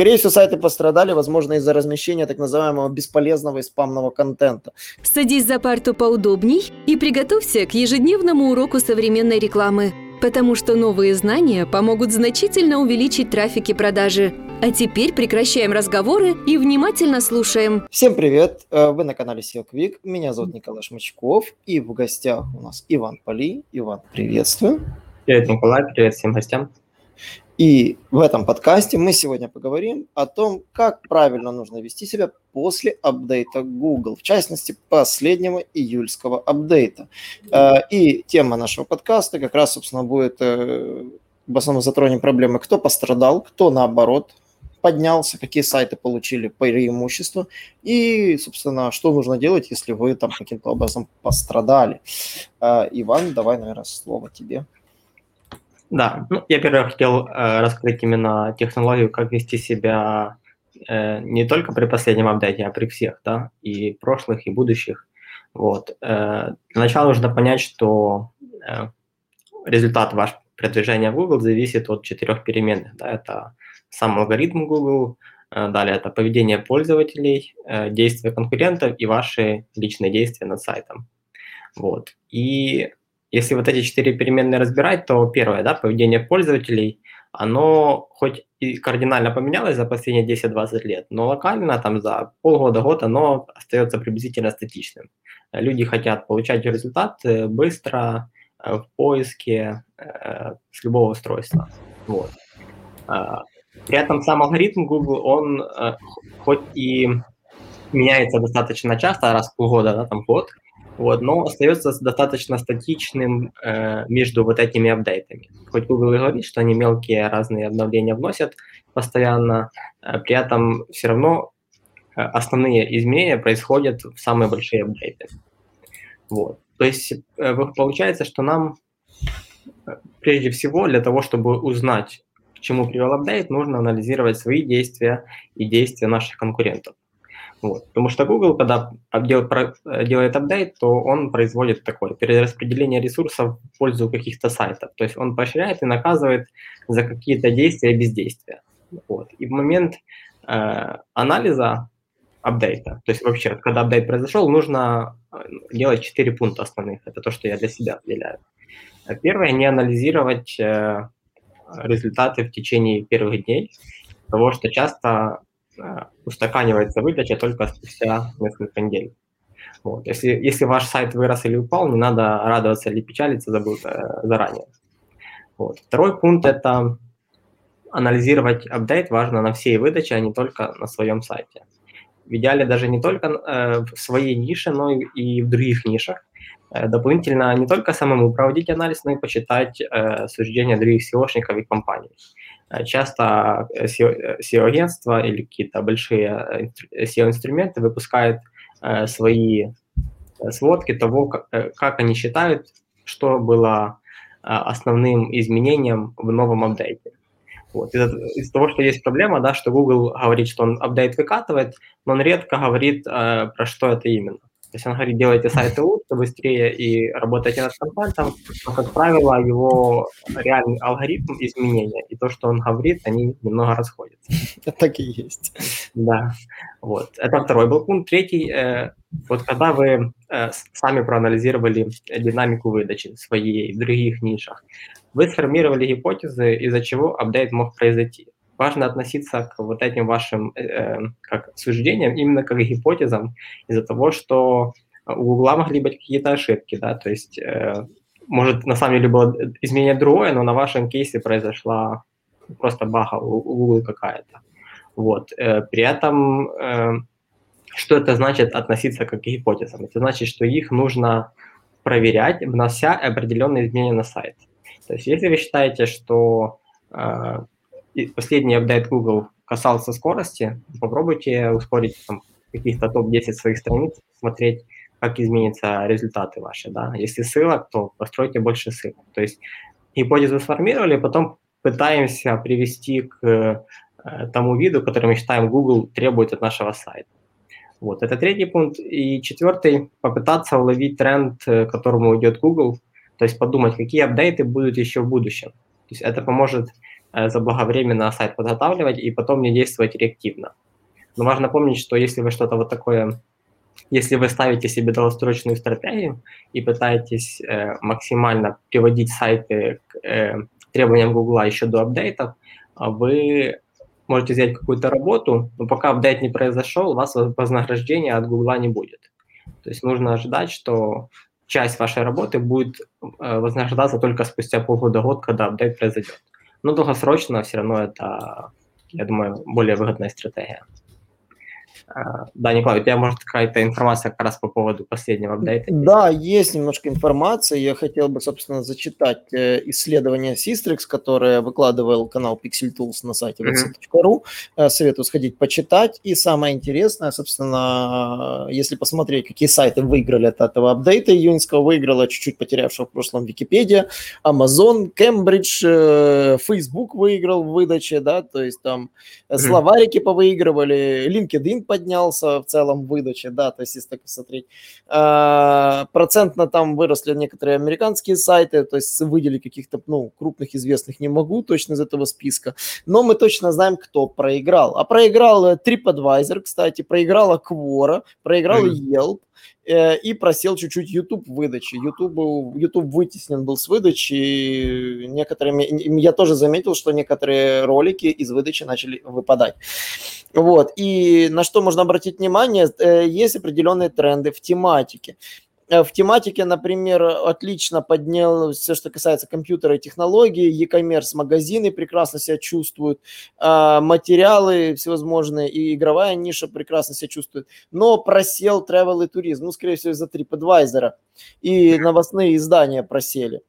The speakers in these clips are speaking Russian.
Скорее всего, сайты пострадали, возможно, из-за размещения так называемого бесполезного и спамного контента. Садись за парту поудобней и приготовься к ежедневному уроку современной рекламы, потому что новые знания помогут значительно увеличить трафик и продажи. А теперь прекращаем разговоры и внимательно слушаем. Всем привет! Э, вы на канале SEO Quick. Меня зовут Николай Шмачков. И в гостях у нас Иван Поли. Иван, приветствую. Привет, Николай. Привет всем гостям. И в этом подкасте мы сегодня поговорим о том, как правильно нужно вести себя после апдейта Google, в частности, последнего июльского апдейта. Э, и тема нашего подкаста как раз, собственно, будет, э, в основном затронем проблемы, кто пострадал, кто наоборот поднялся, какие сайты получили преимущество и, собственно, что нужно делать, если вы там каким-то образом пострадали. Э, Иван, давай, наверное, слово тебе. Да, ну, я первое хотел э, раскрыть именно технологию, как вести себя э, не только при последнем апдейте, а при всех, да, и прошлых, и будущих. Вот. Э, для начала нужно понять, что э, результат ваш продвижения в Google зависит от четырех переменных. Да, это сам алгоритм Google, э, далее это поведение пользователей, э, действия конкурентов и ваши личные действия над сайтом. Вот. И если вот эти четыре переменные разбирать, то первое, да, поведение пользователей, оно хоть и кардинально поменялось за последние 10-20 лет, но локально там за полгода, год оно остается приблизительно статичным. Люди хотят получать результат э, быстро, э, в поиске э, с любого устройства. Вот. А, при этом сам алгоритм Google, он хоть и меняется достаточно часто, раз в полгода, да, там год, вот, но остается достаточно статичным э, между вот этими апдейтами. Хоть Google и говорит, что они мелкие разные обновления вносят постоянно, э, при этом все равно э, основные изменения происходят в самые большие апдейты. Вот. То есть э, получается, что нам э, прежде всего для того, чтобы узнать, к чему привел апдейт, нужно анализировать свои действия и действия наших конкурентов. Вот. Потому что Google, когда делает апдейт, то он производит такое перераспределение ресурсов в пользу каких-то сайтов. То есть он поощряет и наказывает за какие-то действия и бездействия. Вот. И в момент э, анализа апдейта, то есть вообще, когда апдейт произошел, нужно э, делать четыре пункта основных. Это то, что я для себя определяю. Первое, не анализировать э, результаты в течение первых дней, потому что часто Э, устаканивается выдача только спустя несколько недель. Вот. Если, если ваш сайт вырос или упал, не надо радоваться или печалиться забыл, э, заранее. Вот. Второй пункт – это анализировать апдейт важно на всей выдаче, а не только на своем сайте. В идеале даже не только э, в своей нише, но и, и в других нишах. Э, дополнительно не только самому проводить анализ, но и почитать э, суждения других SEOшников и компаний. Э, часто SEO-агентства или какие-то большие SEO-инструменты выпускают свои сводки того, как они считают, что было основным изменением в новом апдейте. Вот. Из-за, из того, что есть проблема, да, что Google говорит, что он апдейт выкатывает, но он редко говорит, э, про что это именно. То есть он говорит, делайте сайты лучше, быстрее и работайте над контентом, но, как правило, его реальный алгоритм изменения и то, что он говорит, они немного расходятся. Так и есть. Да, вот. Это второй был пункт. Третий, э, вот когда вы э, сами проанализировали динамику выдачи своей в других нишах, вы сформировали гипотезы, из-за чего апдейт мог произойти важно относиться к вот этим вашим э, э, как суждениям именно как гипотезам из-за того, что у Гугла могли быть какие-то ошибки, да, то есть э, может на самом деле было изменение другое, но на вашем кейсе произошла просто баха у, у Google какая-то. Вот. Э, при этом э, что это значит относиться как к гипотезам? Это значит, что их нужно проверять, внося определенные изменения на сайт. То есть если вы считаете, что э, последний апдейт Google касался скорости, попробуйте ускорить там, каких-то топ-10 своих страниц, смотреть, как изменятся результаты ваши. Да? Если ссылок, то постройте больше ссылок. То есть гипотезу сформировали, потом пытаемся привести к э, тому виду, который мы считаем Google требует от нашего сайта. Вот, это третий пункт. И четвертый, попытаться уловить тренд, э, к которому идет Google, то есть подумать, какие апдейты будут еще в будущем. То есть это поможет заблаговременно сайт подготавливать и потом не действовать реактивно. Но важно помнить, что если вы что-то вот такое, если вы ставите себе долгосрочную стратегию и пытаетесь э, максимально приводить сайты к э, требованиям Google еще до апдейтов, вы можете взять какую-то работу, но пока апдейт не произошел, у вас вознаграждения от Google не будет. То есть нужно ожидать, что часть вашей работы будет э, вознаграждаться только спустя полгода-год, когда апдейт произойдет. Но долгосрочно все равно это, я думаю, более выгодная стратегия. А, да, Николай, у тебя может какая-то информация как раз по поводу последнего апдейта? Да, есть немножко информации. Я хотел бы, собственно, зачитать э, исследование Systrix, которое выкладывал канал Pixel Tools на сайте vc.ru. Mm-hmm. Советую сходить почитать. И самое интересное, собственно, если посмотреть, какие сайты выиграли от этого апдейта июньского, выиграла чуть-чуть потерявшего в прошлом Википедия, Amazon, Cambridge, э, Facebook выиграл в выдаче, да, то есть там mm-hmm. словарики повыигрывали, LinkedIn поддерживал поднялся в целом выдаче, да, то есть если так посмотреть. А, процентно там выросли некоторые американские сайты, то есть выделить каких-то, ну, крупных известных не могу точно из этого списка, но мы точно знаем, кто проиграл. А проиграл TripAdvisor, кстати, проиграла Quora, проиграл Yelp, Э, и просел чуть-чуть YouTube выдачи. YouTube, YouTube вытеснен был с выдачи. Некоторыми, я тоже заметил, что некоторые ролики из выдачи начали выпадать. Вот. И на что можно обратить внимание, э, есть определенные тренды в тематике. Э, в тематике, например, отлично поднял все, что касается компьютера и технологий, e-commerce магазины прекрасно себя чувствуют, а, материалы всевозможные и игровая ниша прекрасно себя чувствует, но просел travel и туризм, ну, скорее всего, из-за TripAdvisor, и новостные издания просели.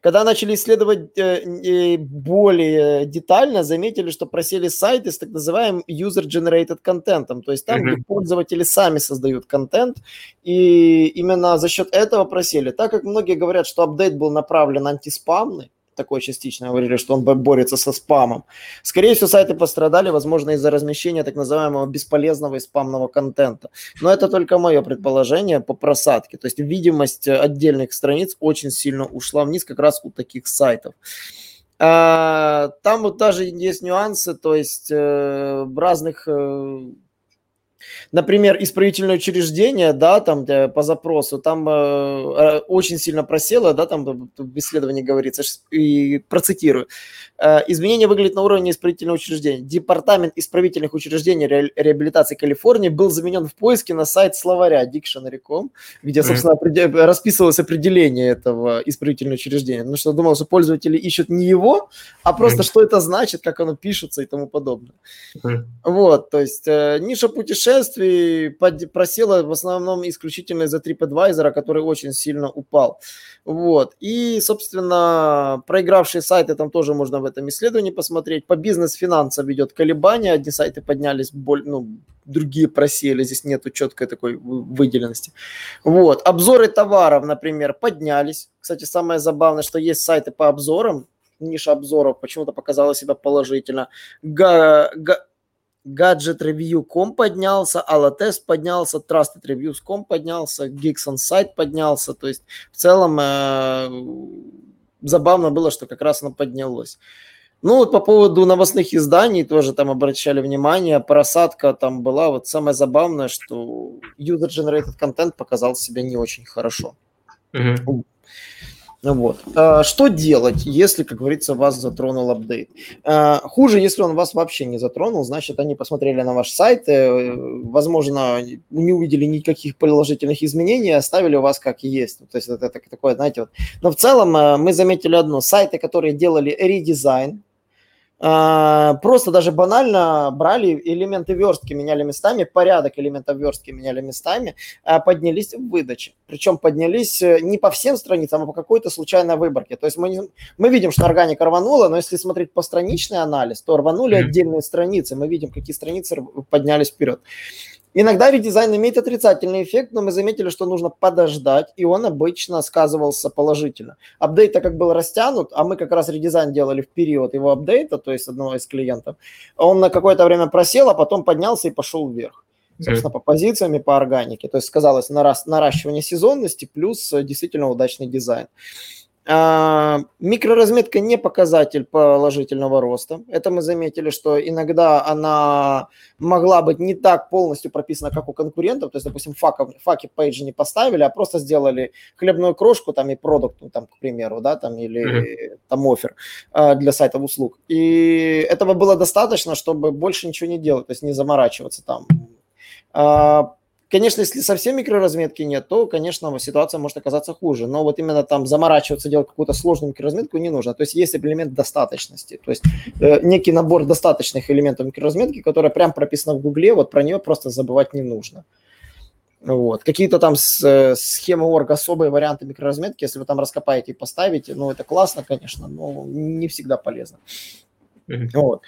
Когда начали исследовать э, более детально, заметили, что просели сайты с так называемым user-generated контентом, то есть там, mm-hmm. где пользователи сами создают контент, и именно за счет этого просели. Так как многие говорят, что апдейт был направлен антиспамный, такое частично говорили, что он борется со спамом. Скорее всего, сайты пострадали, возможно, из-за размещения так называемого бесполезного и спамного контента. Но это только мое предположение по просадке. То есть видимость отдельных страниц очень сильно ушла вниз как раз у таких сайтов. А, там вот даже есть нюансы, то есть э, в разных э, Например, исправительное учреждение, да, там по запросу, там э, э, очень сильно просело, да, там в исследовании говорится, и процитирую. Э, изменение выглядит на уровне исправительного учреждения. Департамент исправительных учреждений ре, реабилитации Калифорнии был заменен в поиске на сайт словаря Dictionary.com, где, собственно, mm-hmm. расписывалось определение этого исправительного учреждения. Ну что, думал, что пользователи ищут не его, а просто mm-hmm. что это значит, как оно пишется и тому подобное. Mm-hmm. Вот, то есть э, ниша путешествий под, просела в основном исключительно из-за TripAdvisor, который очень сильно упал. Вот. И, собственно, проигравшие сайты там тоже можно в этом исследовании посмотреть. По бизнес-финансам ведет колебания. Одни сайты поднялись, боль, ну, другие просели. Здесь нету четкой такой выделенности. Вот. Обзоры товаров, например, поднялись. Кстати, самое забавное, что есть сайты по обзорам. Ниша обзоров почему-то показала себя положительно. Га, га, Gadget.review.com поднялся, Alotest поднялся, Trusted Reviews.com поднялся, Geeks on Site поднялся. То есть в целом э, забавно было, что как раз оно поднялось. Ну, вот по поводу новостных изданий тоже там обращали внимание, просадка там была. Вот самое забавное, что user-generated контент показал себя не очень хорошо. Mm-hmm. Вот. А, что делать, если, как говорится, вас затронул апдейт? А, хуже, если он вас вообще не затронул, значит, они посмотрели на ваш сайт, э, возможно, не увидели никаких положительных изменений, оставили вас как есть. То есть это такое, знаете, вот. Но в целом э, мы заметили одно. Сайты, которые делали редизайн, а, просто даже банально брали элементы верстки, меняли местами, порядок элементов верстки меняли местами, а, поднялись в выдаче. Причем поднялись э, не по всем страницам, а по какой-то случайной выборке. То есть мы, не, мы видим, что органика рванула, но если смотреть по страничный анализ, то рванули mm-hmm. отдельные страницы. Мы видим, какие страницы поднялись вперед. Иногда редизайн имеет отрицательный эффект, но мы заметили, что нужно подождать, и он обычно сказывался положительно. Апдейт, так как был растянут, а мы как раз редизайн делали в период его апдейта, то есть одного из клиентов, он на какое-то время просел, а потом поднялся и пошел вверх. Собственно, по позициям и по органике. То есть сказалось наращивание сезонности плюс действительно удачный дизайн. А, микроразметка не показатель положительного роста. Это мы заметили, что иногда она могла быть не так полностью прописана, как у конкурентов. То есть, допустим, факов, факи пейджи не поставили, а просто сделали хлебную крошку там и продукт, ну, там, к примеру, да, там, или mm-hmm. там офер а, для сайтов услуг. И этого было достаточно, чтобы больше ничего не делать, то есть не заморачиваться там. Конечно, если совсем микроразметки нет, то, конечно, ситуация может оказаться хуже. Но вот именно там заморачиваться, делать какую-то сложную микроразметку не нужно. То есть есть элемент достаточности. То есть э, некий набор достаточных элементов микроразметки, которая прям прописана в Гугле, вот про нее просто забывать не нужно. Вот. Какие-то там с, э, схемы орг, особые варианты микроразметки, если вы там раскопаете и поставите, ну, это классно, конечно, но не всегда полезно. Mm-hmm. Вот.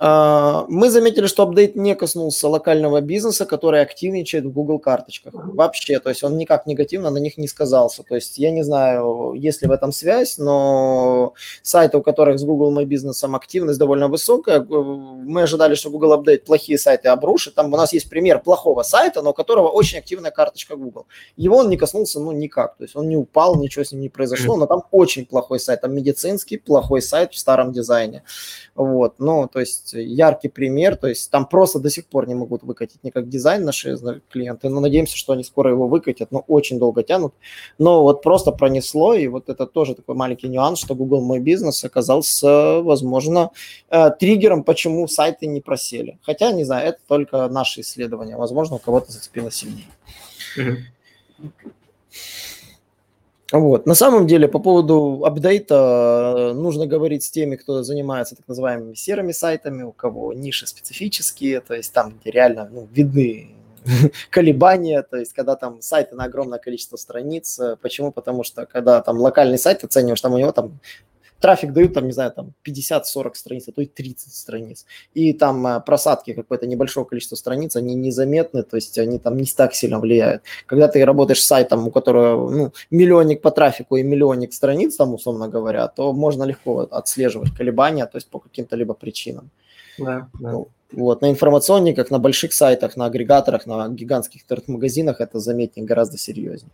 А, мы заметили, что апдейт не коснулся локального бизнеса, который активничает в Google карточках. Вообще, то есть он никак негативно на них не сказался. То есть я не знаю, есть ли в этом связь, но сайты, у которых с Google My Business активность довольно высокая, мы ожидали, что Google Update плохие сайты обрушит. Там у нас есть пример плохого сайта, но у которого очень активная карточка Google. Его он не коснулся, ну, никак. То есть он не упал, ничего с ним не произошло, но там очень плохой сайт. Там медицинский плохой сайт в старом дизайне. Вот, ну, то есть яркий пример, то есть там просто до сих пор не могут выкатить никак дизайн наши клиенты, но надеемся, что они скоро его выкатят, но очень долго тянут. Но вот просто пронесло, и вот это тоже такой маленький нюанс, что Google Мой Бизнес оказался, возможно, э, триггером, почему сайты не просели. Хотя, не знаю, это только наши исследования, возможно, у кого-то зацепило сильнее. Mm-hmm. Вот. На самом деле, по поводу апдейта нужно говорить с теми, кто занимается так называемыми серыми сайтами, у кого ниши специфические, то есть там, где реально ну, видны колебания, то есть когда там сайты на огромное количество страниц. Э, почему? Потому что когда там локальный сайт оцениваешь, там у него там трафик дают, там, не знаю, там 50-40 страниц, а то и 30 страниц. И там э, просадки какое-то небольшое количество страниц, они незаметны, то есть они там не так сильно влияют. Когда ты работаешь с сайтом, у которого ну, миллионник по трафику и миллионник страниц, там, условно говоря, то можно легко отслеживать колебания, то есть по каким-то либо причинам. Да, да. Ну, вот, на информационниках, на больших сайтах, на агрегаторах, на гигантских интернет-магазинах это заметнее гораздо серьезнее.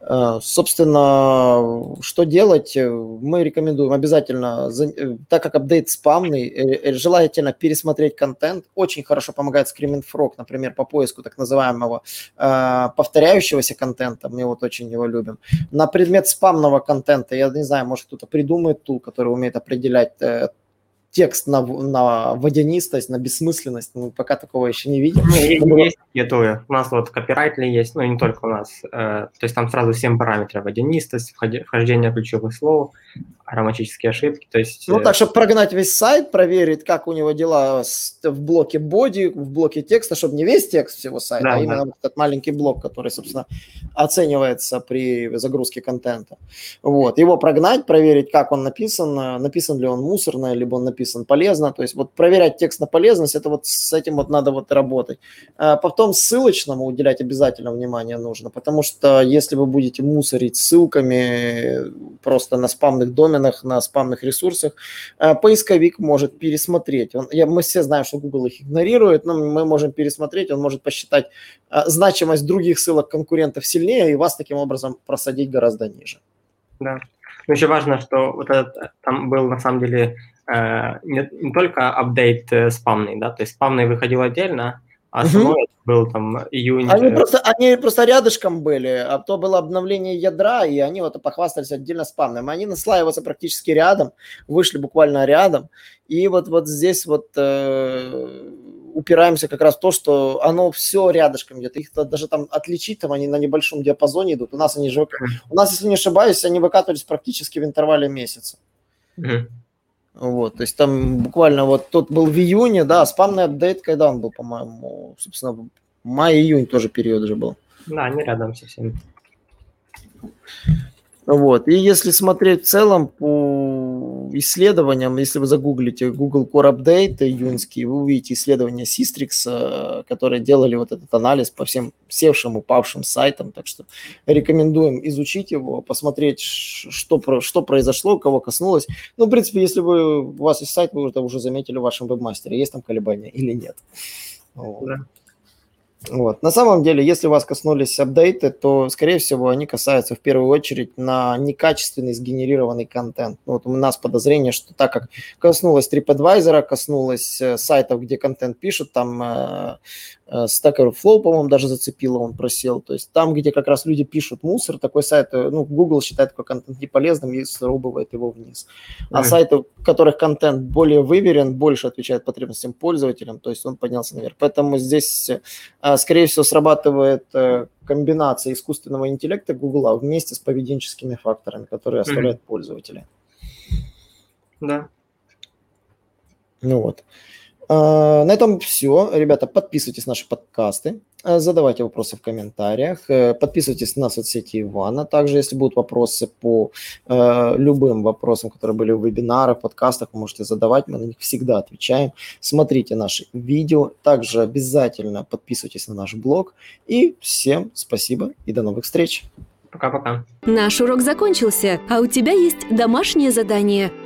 Э, собственно, что делать? Мы рекомендуем обязательно, э, так как апдейт спамный, э, желательно пересмотреть контент. Очень хорошо помогает Screaming Frog, например, по поиску так называемого повторяющегося контента. Мы вот очень его любим. На предмет спамного контента, я не знаю, может кто-то придумает тул, который умеет определять текст на, на водянистость, на бессмысленность. Мы пока такого еще не видим. Но есть. У нас вот копирайтли есть, но ну, не только у нас. Э, то есть там сразу 7 параметров. Водянистость, вхождение ключевых слов, грамматические ошибки. То есть, ну э, так, чтобы прогнать весь сайт, проверить, как у него дела в блоке боди, в блоке текста, чтобы не весь текст всего сайта, да, а именно да. этот маленький блок, который, собственно, оценивается при загрузке контента. Вот. Его прогнать, проверить, как он написан, написан ли он мусорно, либо он написан полезно. То есть вот проверять текст на полезность, это вот с этим вот надо вот работать. А потом ссылочному уделять обязательно внимание нужно, потому что если вы будете мусорить ссылками просто на спамных доменах, доменах, на спамных ресурсах, э, поисковик может пересмотреть. Он, я, мы все знаем, что Google их игнорирует, но мы можем пересмотреть, он может посчитать э, значимость других ссылок конкурентов сильнее и вас таким образом просадить гораздо ниже. Да. Но еще важно, что вот этот, там был на самом деле э, не, не только апдейт э, спамный, да, то есть спамный выходил отдельно, а основной угу. Был там июнь. Они просто, они просто рядышком были, а то было обновление ядра, и они вот похвастались отдельно спамным. Они наслаиваются практически рядом, вышли буквально рядом. И вот, вот здесь вот э, упираемся как раз в то, что оно все рядышком идет. Их даже там отличить, там они на небольшом диапазоне идут. У нас они же, у нас, если не ошибаюсь, они выкатывались практически в интервале месяца. Mm-hmm. Вот, то есть там буквально вот тот был в июне, да, спамный апдейт, когда он был, по-моему, собственно, май-июнь тоже период же был. Да, не рядом совсем. Вот. И если смотреть в целом по исследованиям, если вы загуглите Google Core Update июньский, вы увидите исследования Systrix, э, которые делали вот этот анализ по всем севшим, упавшим сайтам. Так что рекомендуем изучить его, посмотреть, что, что произошло, кого коснулось. Ну, в принципе, если вы, у вас есть сайт, вы это уже заметили в вашем вебмастере, есть там колебания или нет. Да. Вот. На самом деле, если вас коснулись апдейты, то, скорее всего, они касаются в первую очередь на некачественный сгенерированный контент. Ну, вот у нас подозрение, что так как коснулось TripAdvisor, коснулось э, сайтов, где контент пишут, там э, Stack Overflow, по-моему, даже зацепило, он просел. То есть там, где как раз люди пишут мусор, такой сайт, э, ну, Google считает такой контент неполезным и срубывает его вниз. А mm. сайты, в которых контент более выверен, больше отвечает потребностям пользователям, то есть он поднялся наверх. Поэтому здесь э, скорее всего, срабатывает э, комбинация искусственного интеллекта Google вместе с поведенческими факторами, которые оставляют mm-hmm. пользователи. Да. Ну вот. А, на этом все. Ребята, подписывайтесь на наши подкасты, а, задавайте вопросы в комментариях, э, подписывайтесь на соцсети Ивана. Также, если будут вопросы по э, любым вопросам, которые были в вебинарах, подкастах, вы можете задавать, мы на них всегда отвечаем. Смотрите наши видео, также обязательно подписывайтесь на наш блог. И всем спасибо и до новых встреч. Пока-пока. Наш урок закончился, а у тебя есть домашнее задание –